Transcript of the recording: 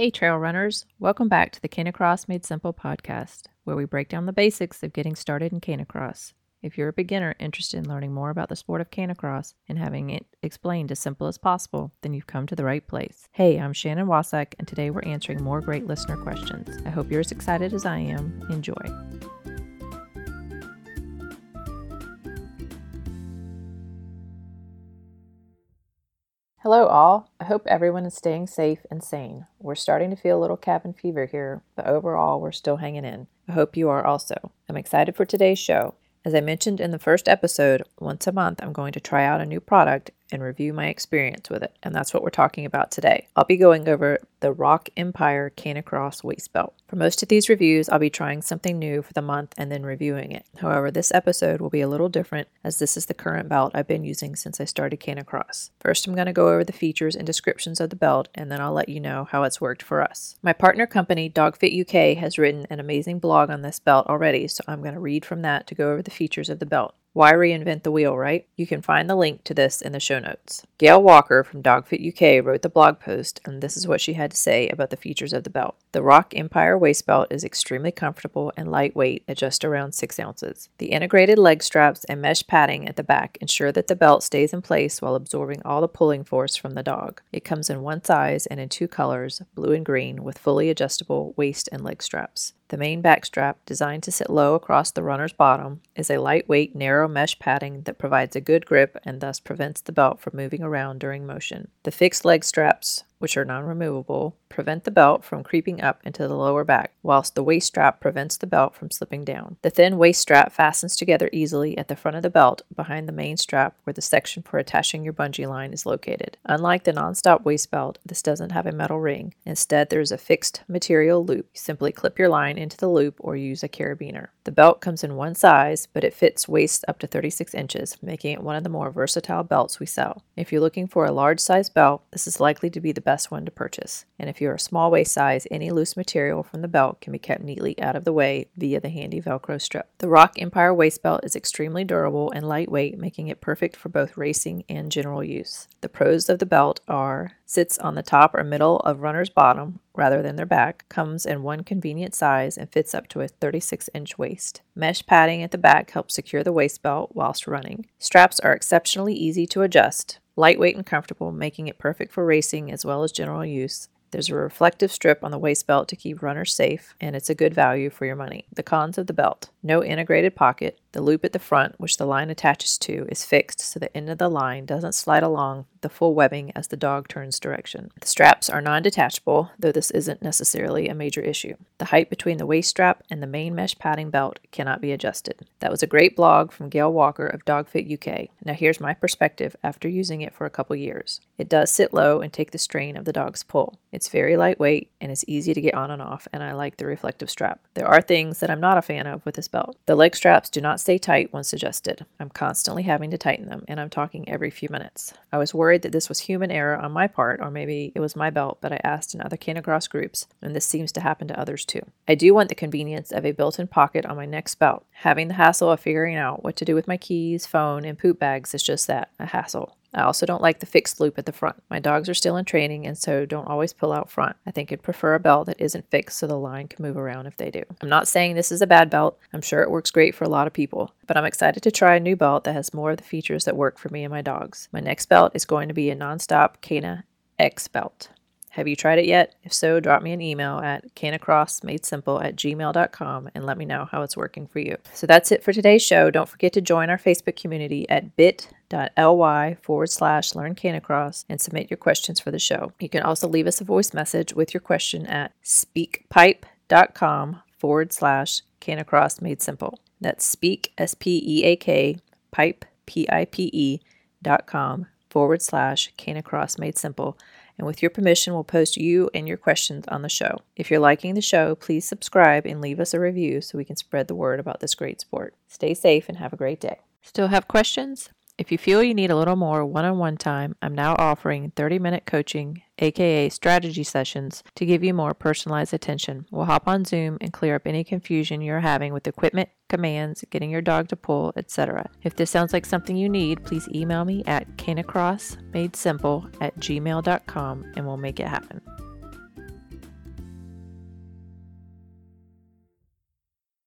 Hey, trail runners. Welcome back to the Canicross Made Simple podcast, where we break down the basics of getting started in Canicross. If you're a beginner interested in learning more about the sport of Canicross and having it explained as simple as possible, then you've come to the right place. Hey, I'm Shannon Wasak, and today we're answering more great listener questions. I hope you're as excited as I am. Enjoy. Hello, all. I hope everyone is staying safe and sane. We're starting to feel a little cabin fever here, but overall, we're still hanging in. I hope you are also. I'm excited for today's show. As I mentioned in the first episode, once a month I'm going to try out a new product and review my experience with it, and that's what we're talking about today. I'll be going over the Rock Empire Canicross waist belt. For most of these reviews, I'll be trying something new for the month and then reviewing it. However, this episode will be a little different as this is the current belt I've been using since I started Canicross. First, I'm going to go over the features and descriptions of the belt, and then I'll let you know how it's worked for us. My partner company, Dogfit UK, has written an amazing blog on this belt already, so I'm going to read from that to go over the features of the belt. Why reinvent the wheel, right? You can find the link to this in the show notes. Gail Walker from Dogfit UK wrote the blog post, and this is what she had to say about the features of the belt. The Rock Empire waist belt is extremely comfortable and lightweight at just around 6 ounces. The integrated leg straps and mesh padding at the back ensure that the belt stays in place while absorbing all the pulling force from the dog. It comes in one size and in two colors, blue and green, with fully adjustable waist and leg straps. The main back strap, designed to sit low across the runner's bottom, is a lightweight, narrow mesh padding that provides a good grip and thus prevents the belt from moving around during motion. The fixed leg straps which are non removable, prevent the belt from creeping up into the lower back, whilst the waist strap prevents the belt from slipping down. The thin waist strap fastens together easily at the front of the belt behind the main strap where the section for attaching your bungee line is located. Unlike the non-stop waist belt, this doesn't have a metal ring. Instead, there is a fixed material loop. You simply clip your line into the loop or use a carabiner. The belt comes in one size, but it fits waist up to 36 inches, making it one of the more versatile belts we sell. If you're looking for a large size belt, this is likely to be the best one to purchase. And if you're a small waist size, any loose material from the belt can be kept neatly out of the way via the handy Velcro strip. The Rock Empire waist belt is extremely durable and lightweight, making it perfect for both racing and general use. The pros of the belt are sits on the top or middle of runner's bottom rather than their back, comes in one convenient size and fits up to a 36 inch waist. Mesh padding at the back helps secure the waist belt whilst running. Straps are exceptionally easy to adjust lightweight and comfortable, making it perfect for racing as well as general use. There's a reflective strip on the waist belt to keep runners safe, and it's a good value for your money. The cons of the belt no integrated pocket. The loop at the front, which the line attaches to, is fixed so the end of the line doesn't slide along the full webbing as the dog turns direction. The straps are non detachable, though this isn't necessarily a major issue. The height between the waist strap and the main mesh padding belt cannot be adjusted. That was a great blog from Gail Walker of Dogfit UK. Now, here's my perspective after using it for a couple years. It does sit low and take the strain of the dog's pull. It's very lightweight and it's easy to get on and off, and I like the reflective strap. There are things that I'm not a fan of with this belt. The leg straps do not stay tight once adjusted. I'm constantly having to tighten them, and I'm talking every few minutes. I was worried that this was human error on my part, or maybe it was my belt, but I asked in other canicross groups, and this seems to happen to others too. I do want the convenience of a built in pocket on my next belt. Having the hassle of figuring out what to do with my keys, phone, and poop bags is just that a hassle. I also don't like the fixed loop at the front. My dogs are still in training and so don't always pull out front. I think I'd prefer a belt that isn't fixed so the line can move around if they do. I'm not saying this is a bad belt. I'm sure it works great for a lot of people, but I'm excited to try a new belt that has more of the features that work for me and my dogs. My next belt is going to be a non-stop Cana X belt. Have you tried it yet? If so, drop me an email at canicrossmadesimple at gmail.com and let me know how it's working for you. So that's it for today's show. Don't forget to join our Facebook community at bit.ly forward slash learn canicross and submit your questions for the show. You can also leave us a voice message with your question at speakpipe.com forward slash canicross made simple. That's speak, S P E A K, pipe, P I P E dot com forward slash canicross made simple and with your permission, we'll post you and your questions on the show. If you're liking the show, please subscribe and leave us a review so we can spread the word about this great sport. Stay safe and have a great day. Still have questions? If you feel you need a little more one on one time, I'm now offering 30 minute coaching, aka strategy sessions, to give you more personalized attention. We'll hop on Zoom and clear up any confusion you're having with equipment, commands, getting your dog to pull, etc. If this sounds like something you need, please email me at canicrossmadesimple at gmail.com and we'll make it happen.